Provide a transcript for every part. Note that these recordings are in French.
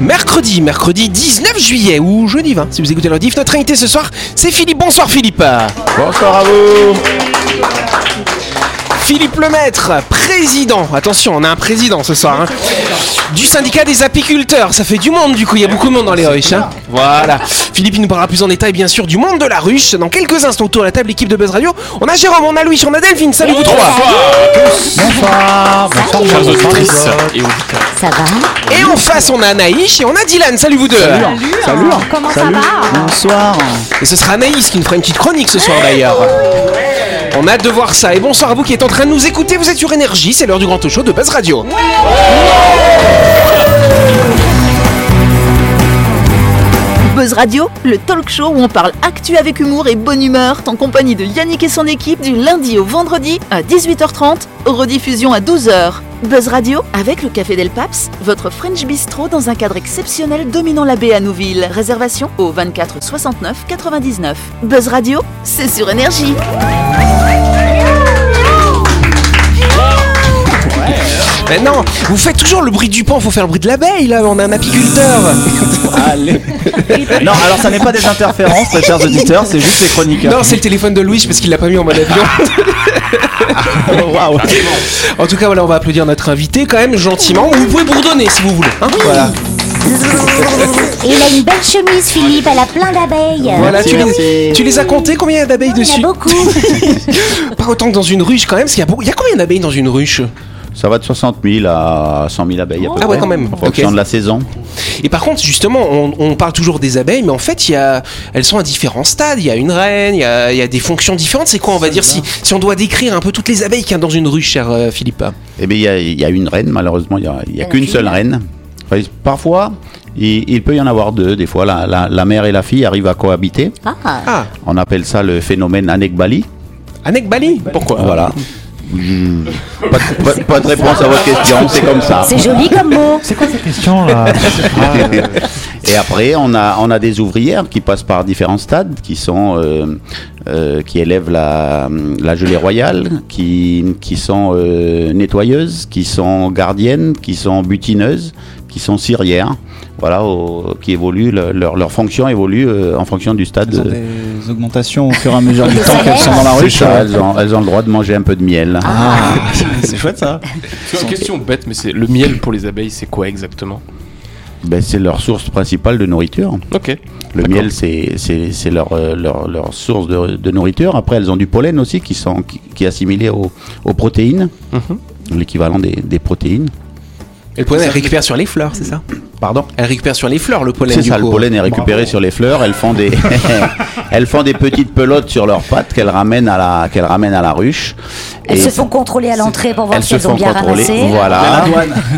Mercredi, mercredi 19 juillet ou jeudi 20, si vous écoutez le diff. Notre invité ce soir, c'est Philippe. Bonsoir Philippe. Bonsoir à vous. Philippe Lemaître, président, attention, on a un président ce soir, hein, du syndicat des apiculteurs. Ça fait du monde du coup, il y a beaucoup de monde dans les ruches. hein. Voilà. Philippe, il nous parlera plus en détail, bien sûr, du monde de la ruche. Dans quelques instants, autour de la table, l'équipe de Buzz Radio. On a Jérôme, on a Louis, on a Delphine. Salut vous trois. Bonsoir. Bonsoir. Chers bonsoir, auditrices et auditeurs. Ça va? Et en face, on a Anaïs et on a Dylan. Salut vous deux. Salut. Comment Salut. ça va? Bonsoir. Et ce sera Anaïs qui nous fera une petite chronique ce soir d'ailleurs. On a hâte de voir ça. Et bonsoir à vous qui êtes en train de nous écouter. Vous êtes sur Énergie, c'est l'heure du grand show de Buzz Radio. Buzz Radio, le talk show où on parle actu avec humour et bonne humeur, en compagnie de Yannick et son équipe du lundi au vendredi à 18h30, rediffusion à 12h. Buzz Radio avec le Café Del Paps, votre French Bistro dans un cadre exceptionnel dominant la baie à Nouville. Réservation au 24 69 99. Buzz Radio, c'est sur énergie. Maintenant, vous faites toujours le bruit du pan, faut faire le bruit de l'abeille là, on a un apiculteur. Allez. non, alors ça n'est pas des interférences, très chers auditeurs, c'est juste les chroniqueurs. Non, c'est le téléphone de Louis parce qu'il l'a pas mis en mode avion. Waouh. En tout cas, voilà, on va applaudir notre invité quand même gentiment. Vous pouvez bourdonner si vous voulez. hein. voilà. Et il a une belle chemise, Philippe, elle a plein d'abeilles. Voilà, tu les, merci. tu les as comptés combien il y a d'abeilles Il y en dessus a beaucoup. Pas autant que dans une ruche quand même, parce qu'il y a, beaucoup- il y a combien d'abeilles dans une ruche? Ça va de 60 000 à 100 000 abeilles à peu Ah ouais, près, quand même. En fonction de la saison. Et par contre, justement, on, on parle toujours des abeilles, mais en fait, il y a, elles sont à différents stades. Il y a une reine, il y a, il y a des fonctions différentes. C'est quoi, on va dire, si, si on doit décrire un peu toutes les abeilles qu'il y a dans une ruche, cher euh, Philippe Eh bien, il y a- il y, a une reine, malheureusement, il n'y a, y a qu'une seule reine. Enfin, parfois, il, il peut y en avoir deux. Des fois, la, la- la mère et la fille arrivent à cohabiter. Ah, Ah, On appelle ça le phénomène Anekbali. Anek Bali Pourquoi? Voilà. Pas, de- pas- pas de réponse à votre question, c'est comme ça. c'est joli comme mot. C'est quoi cette question là Et après, on a, on a des ouvrières qui passent par différents stades, qui sont, euh, euh, qui élèvent la, la gelée royale, qui, qui sont euh, nettoyeuses, qui sont gardiennes, qui sont butineuses, qui sont cirières. Voilà, au- qui évoluent, le- leur, leur fonction évolue euh, en fonction du stade. Elles ont des augmentations au fur et à mesure du temps qu'elles sont dans la ruche. ça, elles, ont, elles ont le droit de manger un peu de miel. Ah, c'est chouette ça. C'est une question bête, mais c'est le miel pour les abeilles, c'est quoi exactement? Ben, c'est leur source principale de nourriture. Ok. Le miel, c'est leur, euh, leur, leur source de, de nourriture. Après, elles ont du pollen aussi qui, sont, qui, qui est assimilé aux, aux protéines, Mhm. l'équivalent des, des protéines. Et le pollen, elle récupère sur les fleurs, c'est ça? Pardon Elle récupère sur les fleurs, le pollen. C'est ça, le pollen est récupéré sur les fleurs. Elles font des, elles font des petites pelotes sur leurs pattes qu'elles ramènent à la, qu'elles ramènent à la ruche. Elles Et se font contrôler à l'entrée pour voir elles si elles ont font bien contrôler. ramassé. Voilà.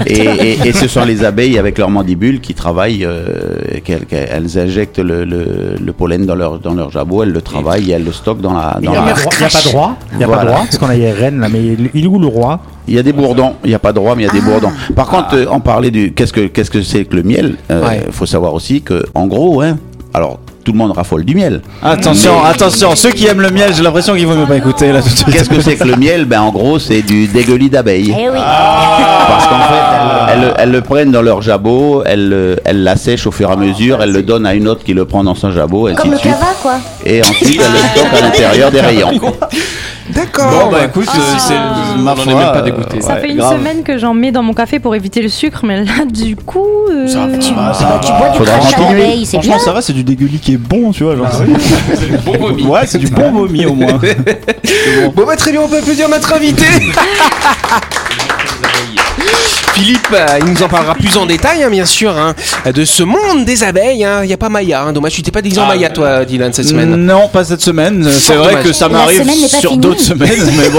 Et, et- et ce sont les abeilles avec leurs mandibules qui travaillent, euh, qu'elles, qu'elles injectent le, le- le pollen dans leur, dans leur jabot, elles le travaillent et elles le stockent dans la. Il Dans n'y a, la... pas de roi- il y a pas de roi. Il n'y a pas Voilà. de roi, parce qu'on a les reines là, mais il il est où le roi? Il y a des bourdons, il n'y a pas de roi, mais il y a des bourdons. Par contre, euh, on parlait du qu'est-ce que qu'est-ce que c'est le miel. Il Ouais. faut savoir aussi que, en gros, hein, alors tout le monde raffole du miel. Attention, attention, ceux qui aiment le miel, j'ai l'impression qu'ils vont même pas écouter là tout de suite. Qu'est-ce que c'est que le miel? Ben en gros, c'est du dégueulis d'abeilles. Eh oui. Parce qu'en fait, elles, elles- elles le prennent dans leur jabot, elles, le- elles l'assèchent au fur et à mesure, elles le donnent à une autre qui le prend dans son jabot, ainsi Comme de le suite. cava, quoi. Et ensuite, elles le stockent à l'intérieur des rayons. D'accord. Bon bah écoute, euh, c'est ma on en est même pas euh, dégoûté. Ça ouais, fait une grave. semaine que j'en mets dans mon café pour éviter le sucre, mais là, du coup. euh, Tu, Ah, ça va. tu bois du crash à l'abeille, c'est Franchement, bien. ça va, c'est du dégueulis qui est bon, tu vois. Genre, Bon vomi. ouais, c'est du bon vomi au moins. Bon bah très bien, on peut applaudir notre invité. Philippe, euh, il nous en parlera plus en détail, hein, bien sûr, hein, de ce monde des abeilles. hein. Il n'y a pas Maya. hein. Dommage, tu t'es pas déguisé en Maya, toi, Dylan, cette semaine. Non, pas cette semaine. C'est vrai dommage. que ça m'arrive sur d'autres semaines, mais bon.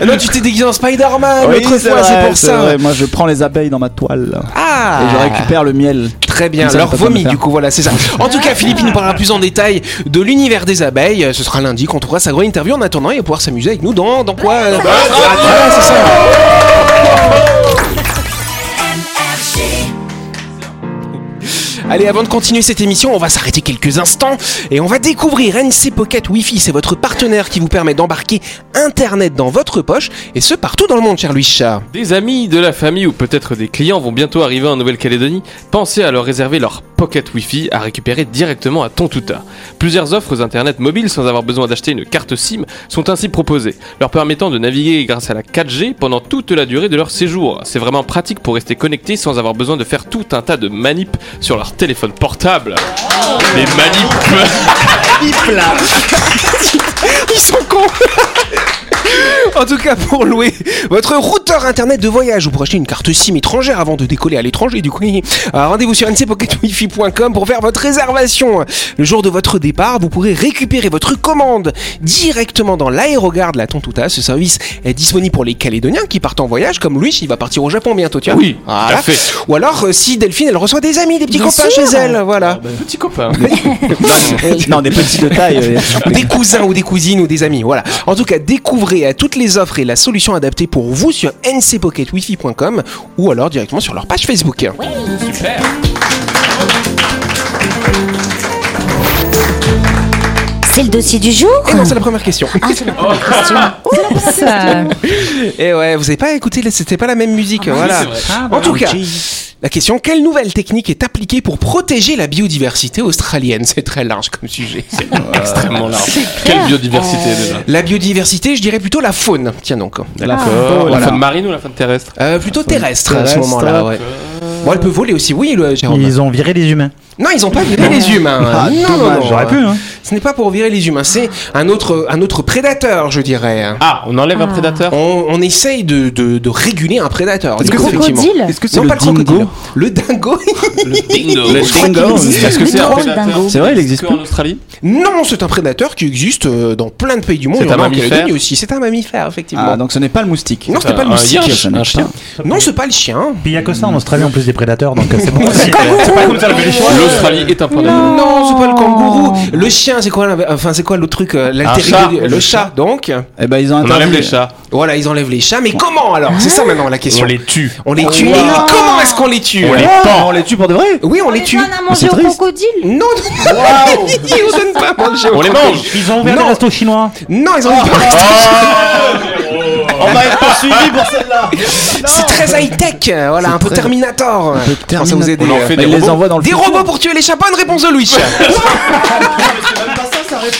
Ah non, tu t'es déguisé en Spider-Man Oui, l'autre c'est fois, c'est vrai, pour ça. vrai. Moi, je prends les abeilles dans ma toile Ah et je récupère le miel. Très bien, ça, alors vomi du coup, voilà, c'est ça. En tout cas, Philippe il nous parlera plus en détail de l'univers des abeilles. Ce sera lundi quand on fera sa grande interview. En attendant, il va pouvoir s'amuser avec nous dans, dans quoi euh, Voilà, c'est ça. Allez, avant de continuer cette émission, on va s'arrêter quelques instants et on va découvrir NC Pocket Wi-Fi. C'est votre partenaire qui vous permet d'embarquer Internet dans votre poche et ce partout dans le monde, cher Louis Chat. Des amis, de la famille ou peut-être des clients vont bientôt arriver en Nouvelle-Calédonie. Pensez à leur réserver leur Pocket Wi-Fi à récupérer directement à Tontouta. Plusieurs offres internet mobiles sans avoir besoin d'acheter une carte SIM sont ainsi proposées, leur permettant de naviguer grâce à la 4G pendant toute la durée de leur séjour. C'est vraiment pratique pour rester connecté sans avoir besoin de faire tout un tas de manips sur leur téléphone portable. Les manips Ils sont cons En tout cas, pour louer votre routeur internet de voyage ou pour acheter une carte SIM étrangère avant de décoller à l'étranger, du coup, euh, rendez-vous sur ncpocketwifi.com pour faire votre réservation. Le jour de votre départ, vous pourrez récupérer votre commande directement dans l'aérogare de la Tontouta. Ce service est disponible pour les Calédoniens qui partent en voyage, comme Louis, il va partir au Japon bientôt, tu vois. Oui, tout à fait. Ou alors, euh, si Delphine, elle reçoit des amis, des petits Bien copains sûr. chez elle, voilà. Petit copain. Non, des petits de taille. euh, des cousins ou des cousines ou des amis. Voilà. En tout cas, découvrez toutes les offres et la solution adaptée pour vous sur ncpocketwifi.com ou alors directement sur leur page Facebook. C'est le dossier du jour Et non, c'est la première question. Ah, c'est la première question. Ça- Et ouais, vous avez pas écouté, c'était pas la même musique. voilà. c'est vrai. en tout cas. La question, quelle nouvelle technique est appliquée pour protéger la biodiversité australienne? C'est très large comme sujet. Extrêmement large. Quelle biodiversité déjà. La biodiversité, je dirais plutôt la faune. Tiens donc. D'accord. La Voilà. faune marine ou la faune terrestre? Euh, plutôt terrestre, à ce moment-là, ouais. Bon, elle peut voler aussi, oui, Jérôme. Ils ont viré les humains. Non, ils ont pas viré les humains. Ah, non, non, non. J'aurais pu, hein. Ce n'est pas pour virer les humains, c'est un autre, un autre prédateur, je dirais. Ah, on enlève un prédateur? On, on essaye de, de, de réguler un prédateur. Est-ce que c'est Non, le pas le crocodile. dingo Le dingo Le dingo. Le dingo Est-ce que c'est un Drôle, prédateur? dingo. C'est vrai, il existe que plus en Australie? Non, c'est un prédateur qui existe euh, dans plein de pays du monde. C'est un mammifère aussi. C'est un mammifère, effectivement. Ah, donc ce n'est pas le moustique. Non, c'était pas le moustique. n'est un chien. Non, c'est pas le chien. Puis il n'y a que ça en Australie en plus des prédateurs, donc euh, c'est bon. C'est pas comme ça le. L'Australie est un point. Non, c'est pas le kangourou. Le chien, c'est quoi la- Enfin, c'est quoi l'autre truc euh, ego du- Le chat, donc. Eh ben, ils ont On enlève les chats. Voilà, ils enlèvent les chats. Mais comment alors? C'est ça maintenant la question. On les tue. On les tue. Et comment est-ce qu'on les tue? On les Ah, pend. on les tue pour de vrai Oui, on les tue. On a mangé c'est au triste. crocodile Non, non. ils donnent pas à manger. au On les mange. Ils ont ouvert Non. des restos chinois. Non, ils ont pas. On va être poursuivi pour celle-là C'est très high tech. Voilà, un peu très- Terminator. Ça vous aide. On en fait Mais des ils les robots. envoie dans le Des futur. robots pour tuer les chats. Bonne réponse de Louis.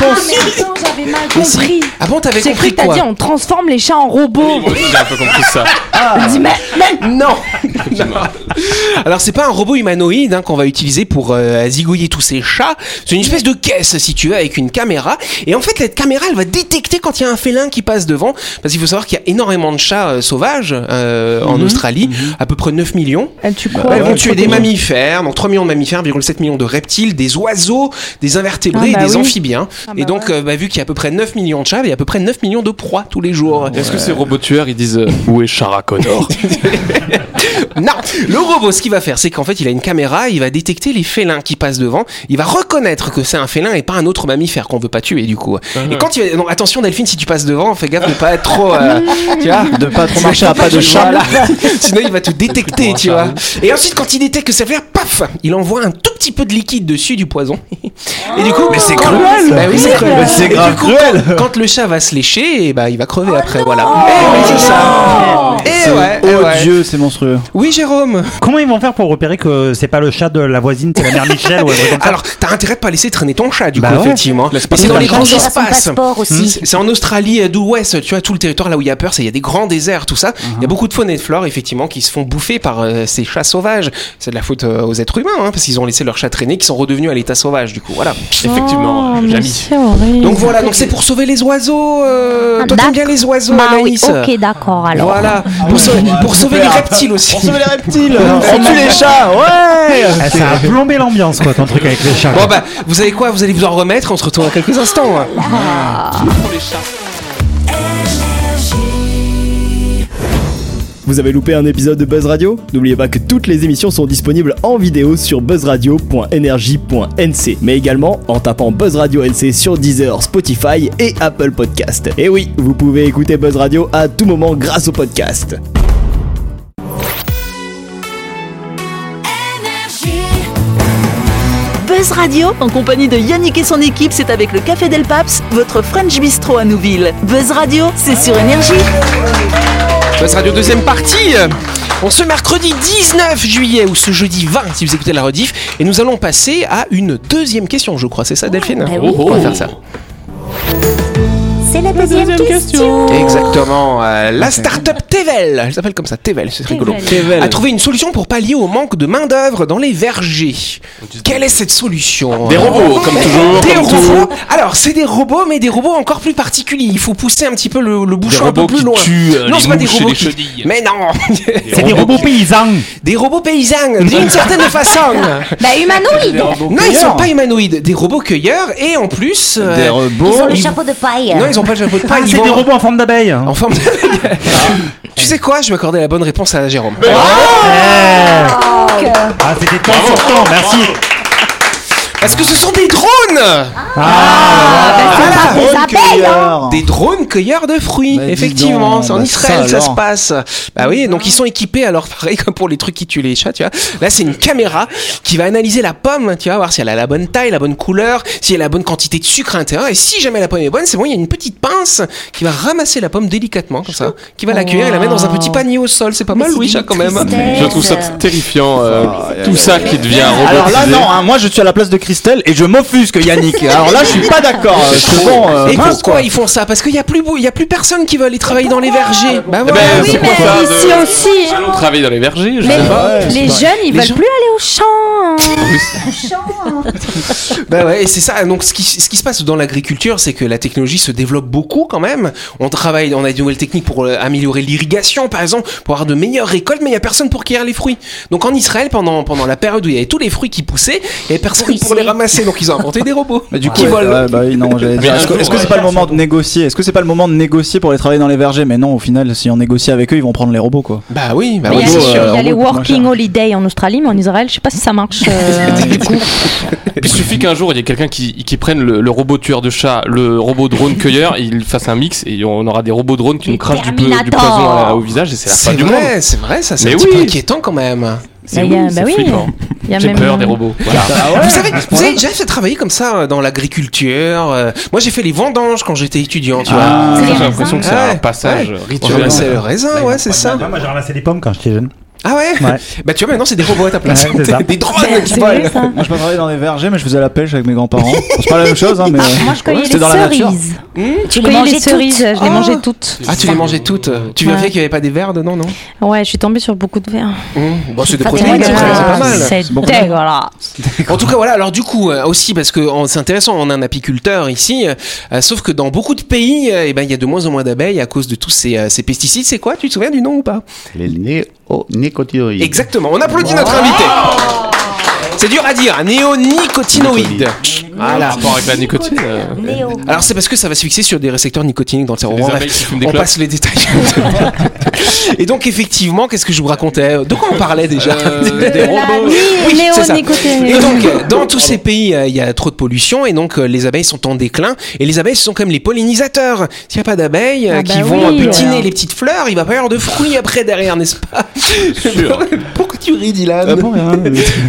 Ah, mais attends, j'avais mal compris. Ah bon, t'avais J'ai compris cru que t'as dit on transforme les chats en robots. Aussi, j'ai un peu compris ça. Je dis, mais, mais- Non. Non. Alors c'est pas un robot humanoïde hein, qu'on va utiliser pour euh, zigouiller tous ces chats. C'est une espèce de caisse si tu veux avec une caméra. Et en fait cette caméra elle va détecter quand il y a un félin qui passe devant. Parce qu'il faut savoir qu'il y a énormément de chats euh, sauvages euh, en Australie, à peu près 9 millions. Elle tue quoi Elles vont tuer des mammifères, donc 3 millions de mammifères, 1,7 millions de reptiles, des oiseaux, des invertébrés Ah bah et des oui. amphibiens. Ah et bah donc, ouais. euh, bah, vu qu'il y a à peu près 9 millions de chats, il y a à peu près 9 millions de proies tous les jours. Est-ce que ces robots tueurs ils disent euh, où est Shara Connor? Non, le robot, ce qu'il va faire, c'est qu'en fait, il a une caméra, il va détecter les félins qui passent devant, il va reconnaître que c'est un félin et pas un autre mammifère qu'on veut pas tuer du coup. Et quand il va... non, attention Delphine, si tu passes devant, fais gaffe de pas être trop, euh, tu vois, De pas trop marcher à pas de chat. Voilà. Sinon, il va te détecter, tu vois. Et ensuite, quand il détecte que c'est vert, paf, il envoie un tout petit peu de liquide dessus du poison. Et du coup, mais c'est cruel. Bah oui, c'est cruel. Mais c'est Et du grave coup, cruel. Quand, quand le chat va se lécher, et bah, il va crever après, voilà. Et oui, c'est ça. Et ouais, Oh. Dieu, c'est monstrueux. Oui, Jérôme. Comment ils vont faire pour repérer que c'est pas le chat de la voisine, c'est la mère Michel ou un truc comme ça Alors, t'as intérêt de pas laisser traîner ton chat, du Bah coup, ouais. effectivement. C'est dans les grands espaces. aussi. C'est en Australie euh, d'Ouest, tu vois, tout le territoire là où il y a peur, c'est il y a des grands déserts, tout ça. Il y a beaucoup de faune et de flore, effectivement, qui se font bouffer par euh, ces chats sauvages. C'est de la faute euh, aux êtres humains, hein, parce qu'ils ont laissé leurs chats traîner, qui sont redevenus à l'état sauvage, du coup, voilà. Effectivement, Oh, Jamy. c'est horrible. Donc voilà, donc c'est pour sauver les oiseaux. Euh, Ah, toi, t'aimes bien les oiseaux, Bah oui, ok, d'accord alors. Voilà, pour, sauver, pour sauver les reptiles aussi. On sauve les reptiles On tue les chats Ouais Ah, Ça a plombé l'ambiance, quoi, ton truc avec les chats. Bon bah, vous savez quoi? Vous allez vous en remettre, on se retrouve dans quelques instants. hein. Vous avez loupé un épisode de Buzz Radio? N'oubliez pas que toutes les émissions sont disponibles en vidéo sur buzzradio.energie.nc, mais également en tapant Buzz Radio NC sur Deezer, Spotify et Apple Podcast. Et oui, vous pouvez écouter Buzz Radio à tout moment grâce au podcast. Buzz Radio, en compagnie de Yannick et son équipe, c'est avec le Café Del Paps, votre French Bistro à Nouville. Buzz Radio, c'est sur Énergie. Buzz Radio deuxième partie en ce mercredi 19 juillet ou ce jeudi 20 si vous écoutez la rediff et nous allons passer à une deuxième question je crois c'est ça Delphine bah oui. On va faire ça C'est la deuxième, question. Exactement. euh, la start-up Tevel, elle s'appelle comme ça, Tevel, c'est rigolo, Tevel. a trouvé une solution pour pallier au manque de main-d'œuvre dans les vergers. Quelle est cette solution Des robots, comme toujours. Des comme robots Alors, c'est des robots, mais des robots encore plus particuliers. Il faut pousser un petit peu le, le Des bouchon un peu robots plus qui loin. tuent euh, non, c'est pas des robots les qui... chenilles. Mais non C'est des robots paysans. Des robots paysans, d'une certaine façon Bah, humanoïde Non, ils sont pas humanoïdes, des robots cueilleurs, et en plus... euh, Des robots. Ils ont le chapeau de paille. Non, ils ont pas le chapeau de Ah, paille, c'est vont- des robots en forme d'abeille. En forme de... tu sais quoi Je vais accorder la bonne réponse à Jérôme. Ah, c'était temps sur temps, merci. Parce que ce sont des drones Ah, Des Drone abeilles, hein. cueilleur. Des drones cueilleurs de fruits, Bah, dis effectivement. donc, C'est en bah, Israël ça ça, se alors. passe. Bah oui, donc ils sont équipés, alors pareil comme pour les trucs qui tuent les chats, tu vois. Là, c'est une caméra qui va analyser la pomme, tu vas voir si elle a la bonne taille, la bonne couleur, si elle a la bonne quantité de sucre à l'intérieur. Et si jamais la pomme est bonne, c'est bon, il y a une petite pince qui va ramasser la pomme délicatement, comme ça, qui va l'accueillir et la mettre dans un petit panier au sol. C'est pas mal, chat, quand même. Je trouve ça terrifiant, euh, tout ça qui devient robotisé. Alors là, non, hein, moi je suis à la place de Christelle et je m'offusque, Yannick. Alors là, je suis pas d'accord. euh, C'est bon. euh, Et mince, pourquoi quoi. ils font ça Parce qu'il y a plus beau- il y a plus personne qui veut aller travailler dans les vergers. Bah Eh ben, c'est ça ici de- aussi. hein. Allons travailler dans les vergers, je Mais sais pas. les jeunes, ils veulent gens- plus aller au champ. Bah ouais, et c'est ça. Donc ce qui, ce qui se passe dans l'agriculture, c'est que la technologie se développe beaucoup quand même. On travaille, on a de nouvelles techniques pour euh, améliorer l'irrigation, par exemple, pour avoir de meilleures récoltes, mais il y a personne pour cueillir les fruits. Donc en Israël, pendant pendant la période où il y avait tous les fruits qui poussaient, il y avait personne pour les ramasser. Donc ils ont inventé des robots Mais du coup, qui ouais, volent. ouais, bah oui, non, Est-ce que jour, est-ce que ouais. c'est pas le moment de négocier Est-ce que c'est pas le moment de négocier pour les travailler dans les vergers? Mais non, au final, si on négocie avec eux, ils vont prendre les robots, quoi. Bah oui, bah Mais oui, Il y a, c'est robot, les- sûr. euh, il y a les working holiday en Australie, mais en Israël, je sais pas si ça marche. Euh, du coup. Il suffit qu'un jour il y ait quelqu'un qui, qui prenne le, le robot tueur de chat, le robot drone cueilleur, et il fasse un mix et on aura des robots drones qui nous crachent du, peu- du Terminator. poison à au visage et c'est la fin C'est du monde. vrai, c'est vrai, ça, c'est Mais un petit oui. peu inquiétant quand même. C'est Bah, il y a- oui, bah oui. J'ai même- peur des robots. Voilà. Vous savez, vous avez déjà fait travailler comme ça euh, dans l'agriculture euh, Moi, j'ai fait les vendanges quand j'étais étudiant, tu vois. Ah, les J'ai l'impression que c'est Ouais. un passage Ouais. rituel. C'est le raisin, ouais, c'est ça. Moi, j'ai ramassé des pommes quand j'étais jeune. Ah ouais Ouais. Bah tu vois, maintenant c'est des robots à ta place. Ouais, c'est des drones C'est qui volent. Moi, je pas travaillé dans les vergers, mais je faisais la pêche avec mes grands-parents. c'est pas la même chose, hein, mais. Ah, moi, je cueillais c'était les dans la nature. cerises. Tu Je les cueillais mangeais les cerises, toutes je les Ah. mangeais toutes. Ah, tu les mangeais toutes. Tu vérifiais qu'il n'y avait pas des vers dedans, non Ouais, je suis tombée sur beaucoup de verres. Mmh. Bon, c'est des protéines, c'est pas mal. C'est dégueulasse. En tout cas, voilà. Alors du coup, euh, aussi parce que c'est intéressant, on a un apiculteur ici. euh, sauf que dans beaucoup de pays, euh, eh ben il y a de moins en moins d'abeilles à cause de tous ces, euh, ces pesticides. C'est quoi? Tu te souviens du nom ou pas? Les néonicotinoïdes. Exactement. On applaudit notre invité. C'est dur à dire. Néonicotinoïdes. Voilà. Par rapport avec la nicotine. euh, Néo. Alors c'est parce que ça va se fixer sur des récepteurs nicotiniques dans le cerveau. les Bon, abeilles bref, qui fument des on clopes. passe les détails. Et donc effectivement, qu'est-ce que je vous racontais? De quoi on parlait déjà? Euh, des robots. Oui, c'est ça. Néonicotinoïdes. Et donc, euh, dans tous ces pays, euh, il y a trop de pollution et donc euh, les abeilles sont en déclin. Et les abeilles, ce sont comme les pollinisateurs. S'il n'y a pas d'abeilles euh, Ah qui bah vont oui, butiner ouais. les petites fleurs, il va pas y avoir de fruits après derrière, n'est-ce pas? Sûr. Pourquoi tu ris, Dylan Ah bon, rien.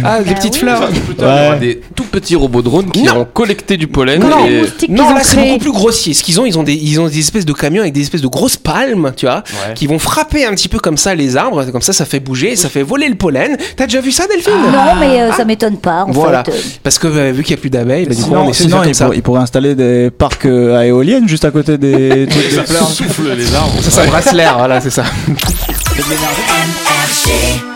Ah, les petites fleurs. Enfin, plus tard, il y aura des tout petits robots drones qui Non. iront collecter du pollen Non. et Non, là c'est beaucoup plus grossier. Ce qu'ils ont, ils ont des, ils ont des espèces de camions avec des espèces de grosses palmes, tu vois, Ouais. qui vont frapper un petit peu comme ça les arbres. Comme ça, ça fait bouger, ça fait voler le pollen. T'as déjà vu ça, Delphine Non, mais euh, ça m'étonne pas, en Voilà. fait. euh. Parce que euh, vu qu'il n'y a plus d'abeilles, bah, du coup, Sinon, on essaie de sinon faire comme ils, ça. pour- ils pourraient installer des parcs à éoliennes juste à côté des trucs de ça fleurs. souffle les arbres. Ça, ça brasse l'air, voilà, c'est ça.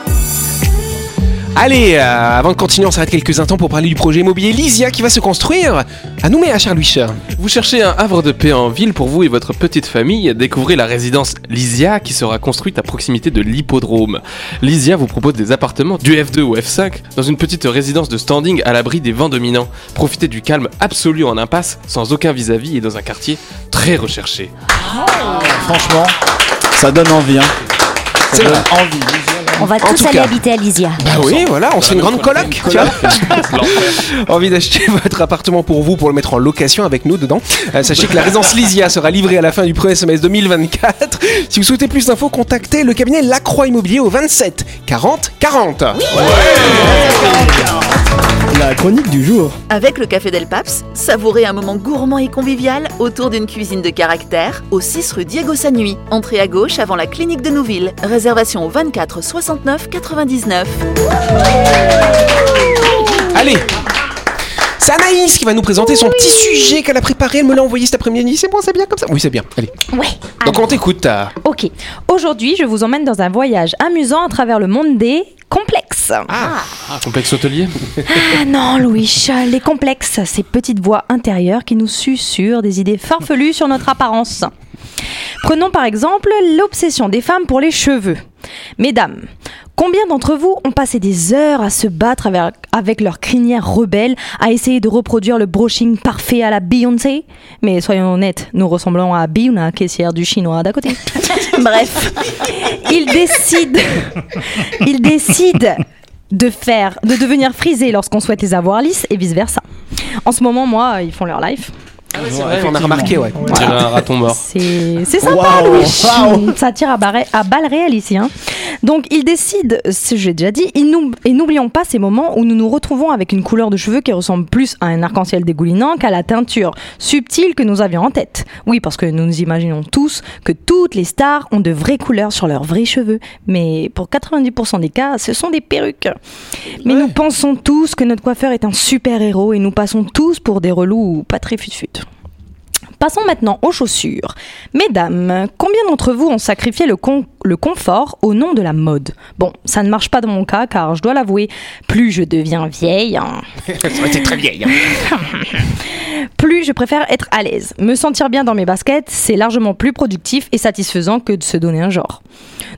Allez, euh, avant de continuer, on s'arrête quelques instants pour parler du projet immobilier Lysia qui va se construire à Nouméa, Charles-Louis. Vous cherchez un havre de paix en ville pour vous et votre petite famille Découvrez la résidence Lysia qui sera construite à proximité de l'hippodrome. Lysia vous propose des appartements du F2 au F5 dans une petite résidence de standing à l'abri des vents dominants. Profitez du calme absolu en impasse, sans aucun vis-à-vis et dans un quartier très recherché. Franchement, ça donne envie. Hein. Ça donne envie. On va En tous aller cas. habiter à Lysia. Bah oui, voilà, on se fait une grande coloc, tu vois. Envie d'acheter votre appartement pour vous, pour le mettre en location avec nous dedans. Euh, sachez que la résidence Lysia sera livrée à la fin du premier semestre 2024. Si vous souhaitez plus d'infos, contactez le cabinet Lacroix Immobilier au 27 40 40. La chronique du jour. Avec le Café Del Paps, savourez un moment gourmand et convivial autour d'une cuisine de caractère au 6 rue Diego Sanui. Entrée à gauche avant la clinique de Nouville. Réservation au 24 69 99. Allez c'est Anaïs qui va nous présenter son petit sujet qu'elle a préparé. Elle me l'a envoyé cet après-midi. C'est bon, c'est bien comme ça Oui, c'est bien. Allez. Ouais. Donc on t'écoute. euh. Ok. Aujourd'hui, je vous emmène dans un voyage amusant à travers le monde des complexes. Ah, complexe hôtelier Ah non, Louis, les complexes, ces petites voix intérieures qui nous susurrent des idées farfelues sur notre apparence. Prenons par exemple l'obsession des femmes pour les cheveux. Mesdames, combien d'entre vous ont passé des heures à se battre avec, avec leur crinière rebelle, à essayer de reproduire le brushing parfait à la Beyoncé? Mais soyons honnêtes, nous ressemblons à Biuna, caissière du chinois d'à côté. Bref, ils décident, ils décident de faire, de devenir frisés lorsqu'on souhaite les avoir lisses et vice versa. En ce moment, moi, ils font leur Ouais, on a remarqué, ouais. On dirait un raton mort. C'est c'est sympa, Louis. Ça tire à, barre- à balles réelles ici. hein. Donc, ils décident, ce que j'ai déjà dit, et n'oublions pas ces moments où nous nous retrouvons avec une couleur de cheveux qui ressemble plus à un arc-en-ciel dégoulinant qu'à la teinture subtile que nous avions en tête. Oui, parce que nous nous imaginons tous que toutes les stars ont de vraies couleurs sur leurs vrais cheveux. Mais pour 90% des cas, ce sont des perruques. Mais nous pensons tous que notre coiffeur est un super-héros et nous passons tous pour des relous pas très fut Passons maintenant aux chaussures. Mesdames, combien d'entre vous ont sacrifié le, con- le confort au nom de la mode? Bon, ça ne marche pas dans mon cas car je dois l'avouer, plus je deviens vieille, hein, très vieille. hein. plus je préfère être à l'aise. Me sentir bien dans mes baskets, c'est largement plus productif et satisfaisant que de se donner un genre.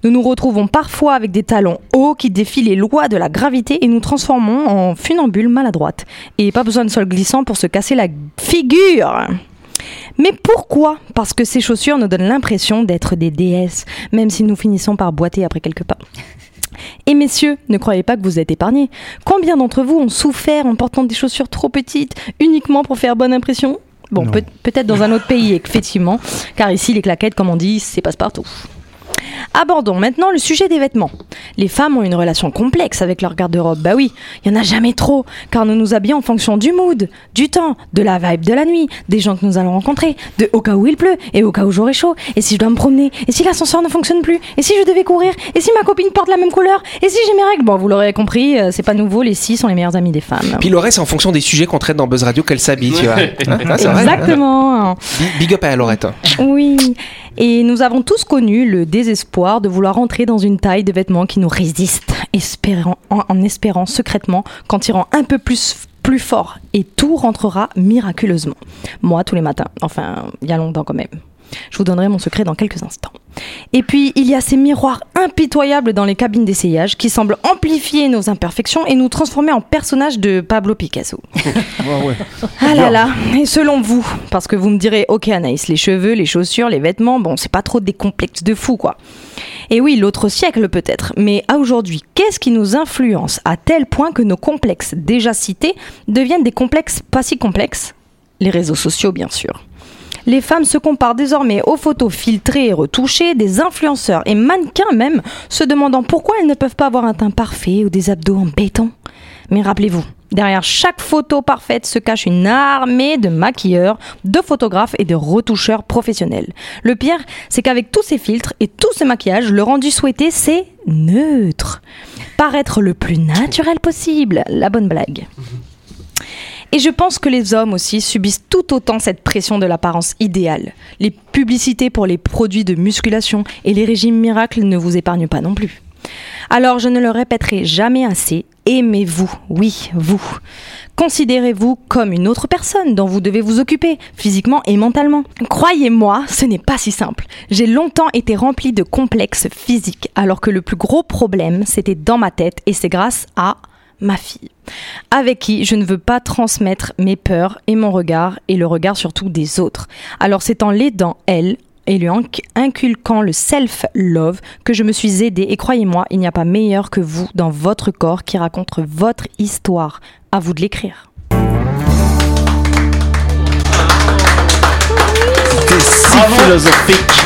Nous nous retrouvons parfois avec des talons hauts qui défient les lois de la gravité et nous transformons en funambules maladroites. Et pas besoin de sol glissant pour se casser la figure. Mais pourquoi? Parce que ces chaussures nous donnent l'impression d'être des déesses, même si nous finissons par boiter après quelques pas. Et messieurs, ne croyez pas que vous êtes épargnés. Combien d'entre vous ont souffert en portant des chaussures trop petites, uniquement pour faire bonne impression? Bon, peut- peut-être dans un autre pays, effectivement, car ici, les claquettes, comme on dit, c'est passe-partout. Abordons maintenant le sujet des vêtements. Les femmes ont une relation complexe avec leur garde-robe. Bah oui, il y en a jamais trop, car nous nous habillons en fonction du mood, du temps, de la vibe de la nuit, des gens que nous allons rencontrer, de au cas où il pleut et au cas où j'aurai chaud, et si je dois me promener, et si l'ascenseur ne fonctionne plus, et si je devais courir, et si ma copine porte la même couleur, et si j'ai mes règles. Bon, vous l'aurez compris, euh, c'est pas nouveau, les six sont les meilleurs amis des femmes. Puis le reste, c'est en fonction des sujets qu'on traite dans Buzz Radio qu'elle s'habille, tu vois. Hein, vrai. Exactement. Big- Big up à Laurette. Oui, et nous avons tous connu le désespoir de vouloir entrer dans une taille de vêtements qui nous résiste, espérant, en, en espérant secrètement qu'en tirant un peu plus plus fort et tout rentrera miraculeusement. Moi, tous les matins, enfin, il y a longtemps quand même. Je vous donnerai mon secret dans quelques instants. Et puis, il y a ces miroirs impitoyables dans les cabines d'essayage qui semblent amplifier nos imperfections et nous transformer en personnages de Pablo Picasso. Ah là là, et selon vous, parce que vous me direz, ok Anaïs, les cheveux, les chaussures, les vêtements, bon, c'est pas trop des complexes de fou quoi. Et oui, l'autre siècle peut-être, mais à aujourd'hui, qu'est-ce qui nous influence à tel point que nos complexes déjà cités deviennent des complexes pas si complexes? Les réseaux sociaux bien sûr. Les femmes se comparent désormais aux photos filtrées et retouchées des influenceurs et mannequins même, se demandant pourquoi elles ne peuvent pas avoir un teint parfait ou des abdos en béton. Mais rappelez-vous, derrière chaque photo parfaite se cache une armée de maquilleurs, de photographes et de retoucheurs professionnels. Le pire, c'est qu'avec tous ces filtres et tout ce maquillage, le rendu souhaité, c'est neutre. Paraître le plus naturel possible, la bonne blague. Et je pense que les hommes aussi subissent tout autant cette pression de l'apparence idéale. Les publicités pour les produits de musculation et les régimes miracles ne vous épargnent pas non plus. Alors je ne le répéterai jamais assez, aimez-vous, oui, vous. Considérez-vous comme une autre personne dont vous devez vous occuper, physiquement et mentalement? Croyez-moi, ce n'est pas si simple. J'ai longtemps été remplie de complexes physiques, alors que le plus gros problème, c'était dans ma tête, et c'est grâce à ma fille, avec qui je ne veux pas transmettre mes peurs et mon regard, et le regard surtout des autres. Alors c'est en l'aidant, elle, et lui inc- inculquant le self-love que je me suis aidée, et croyez-moi, il n'y a pas meilleur que vous dans votre corps qui raconte votre histoire. À vous de l'écrire. C'est si philosophique.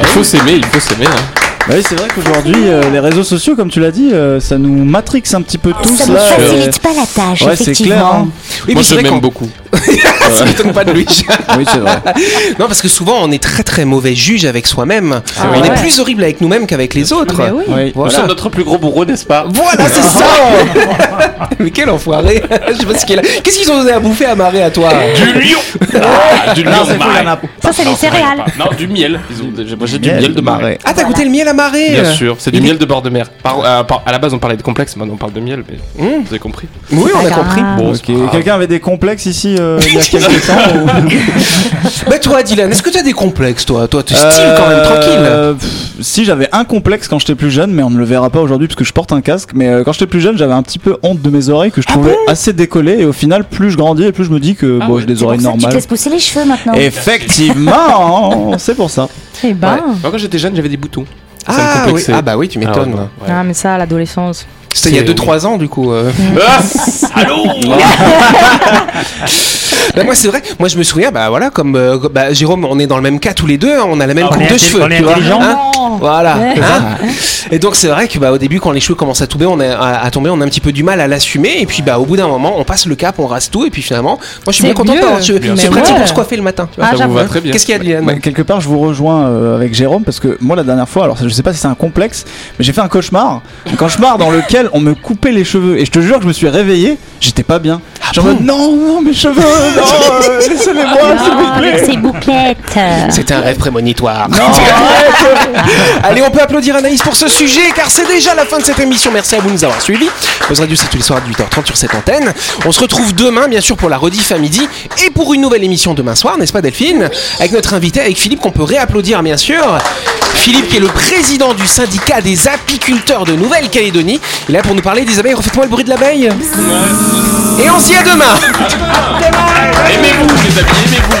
Il faut s'aimer, il faut s'aimer. hein. Oui, c'est vrai qu'aujourd'hui, euh, les réseaux sociaux, comme tu l'as dit, euh, ça nous matrix un petit peu tous Ça ne là. euh, facilite pas la tâche, Ouais, c'est effectivement. clair. hein. Oui, Moi, mais je c'est vrai m'aime beaucoup. ça m'étonne pas de lui. Oui, c'est vrai. non, parce que souvent on est très très mauvais juge avec soi-même. Ah on ouais. est plus horrible avec nous-mêmes qu'avec les autres. Mais oui. Oui. Nous sommes notre plus gros bourreau, n'est-ce pas? Voilà, c'est ça Mais quel enfoiré Je sais pas ce qu'il a. Qu'est-ce qu'ils ont donné à bouffer à Marais à toi? Du lion ah, Du lion Non, Ça, c'est les céréales. Non, du miel. J'ai- Moi, j'ai du Miel miel de marais. Ah, t'as goûté le miel à Marais Bien sûr, c'est du miel de bord de mer. Par- euh, à la base, on parlait de complexe, maintenant on parle de miel, mais Mmh. vous avez compris. Oui, on a compris. Bon. Quelqu'un avait des complexes ici euh, il y a quelques temps ou- Bah, toi, Dylan, est-ce que t'as des complexes, toi? Toi, t'es style quand même, tranquille. Euh, pff, Si j'avais un complexe quand j'étais plus jeune, mais on ne le verra pas aujourd'hui parce que je porte un casque. Mais euh, quand j'étais plus jeune, j'avais un petit peu honte de mes oreilles que je trouvais assez décollées. Et au final, plus je grandis et plus je me dis que Ah bon, ouais. j'ai des oreilles que tu te normales. laisses pousser les cheveux maintenant. Effectivement, c'est pour ça. Eh ben. Ouais. Moi, quand j'étais jeune, j'avais des boutons. Ça me Ah, oui. ah, bah oui, tu m'étonnes. Ouais. Ah, mais ça, à l'adolescence. C'était il y a C'est- 2-3 ans, du coup. euh. Ah Allô Bah, moi, c'est vrai. Moi, je me souviens, bah voilà, comme euh, bah, Jérôme, on est dans le même cas tous les deux. hein, on a la même Ah, on coupe est de cheveux. on est tu vois, hein voilà. Ouais. hein. Et donc, c'est vrai que bah, au début, quand les cheveux commencent à tomber, on a, à, à tomber, on a un petit peu du mal à l'assumer. Et puis, bah, au bout d'un moment, on passe le cap, on rase tout. Et puis, finalement, moi, je suis C'est bien content d'avoir cheveux. Bien C'est pratique pour se coiffer le matin. tu vois. Ah, Ça vous va j'avoue. très bien. Qu'est-ce qu'il y a, Dylan Bah, quelque part, je vous rejoins euh, avec Jérôme parce que moi, la dernière fois, alors je sais pas si c'est un complexe, mais j'ai fait un cauchemar. Un cauchemar dans lequel on me coupait les cheveux. Et je te jure que je me suis réveillé, j'étais pas bien. Genre, en mode, non, non, mes cheveux, non, euh, laissez-les-moi, s'il vous Non, plaît. bouclettes. C'était un rêve prémonitoire. Allez, on peut applaudir Anaïs pour ce car c'est déjà la fin de cette émission. Merci à vous de nous avoir suivis. Buzz Radio, c'est tous les soirs à 18h30 sur cette antenne. On se retrouve demain, bien sûr, pour la rediff à midi et pour une nouvelle émission demain soir, n'est-ce pas, Delphine? Avec notre invité, avec Philippe, qu'on peut réapplaudir, bien sûr. Philippe, qui est le président du syndicat des apiculteurs de Nouvelle-Calédonie. Il est là pour nous parler des abeilles. Refaites-moi le bruit de l'abeille. Et on dit à demain Aimez-vous, les amis, aimez-vous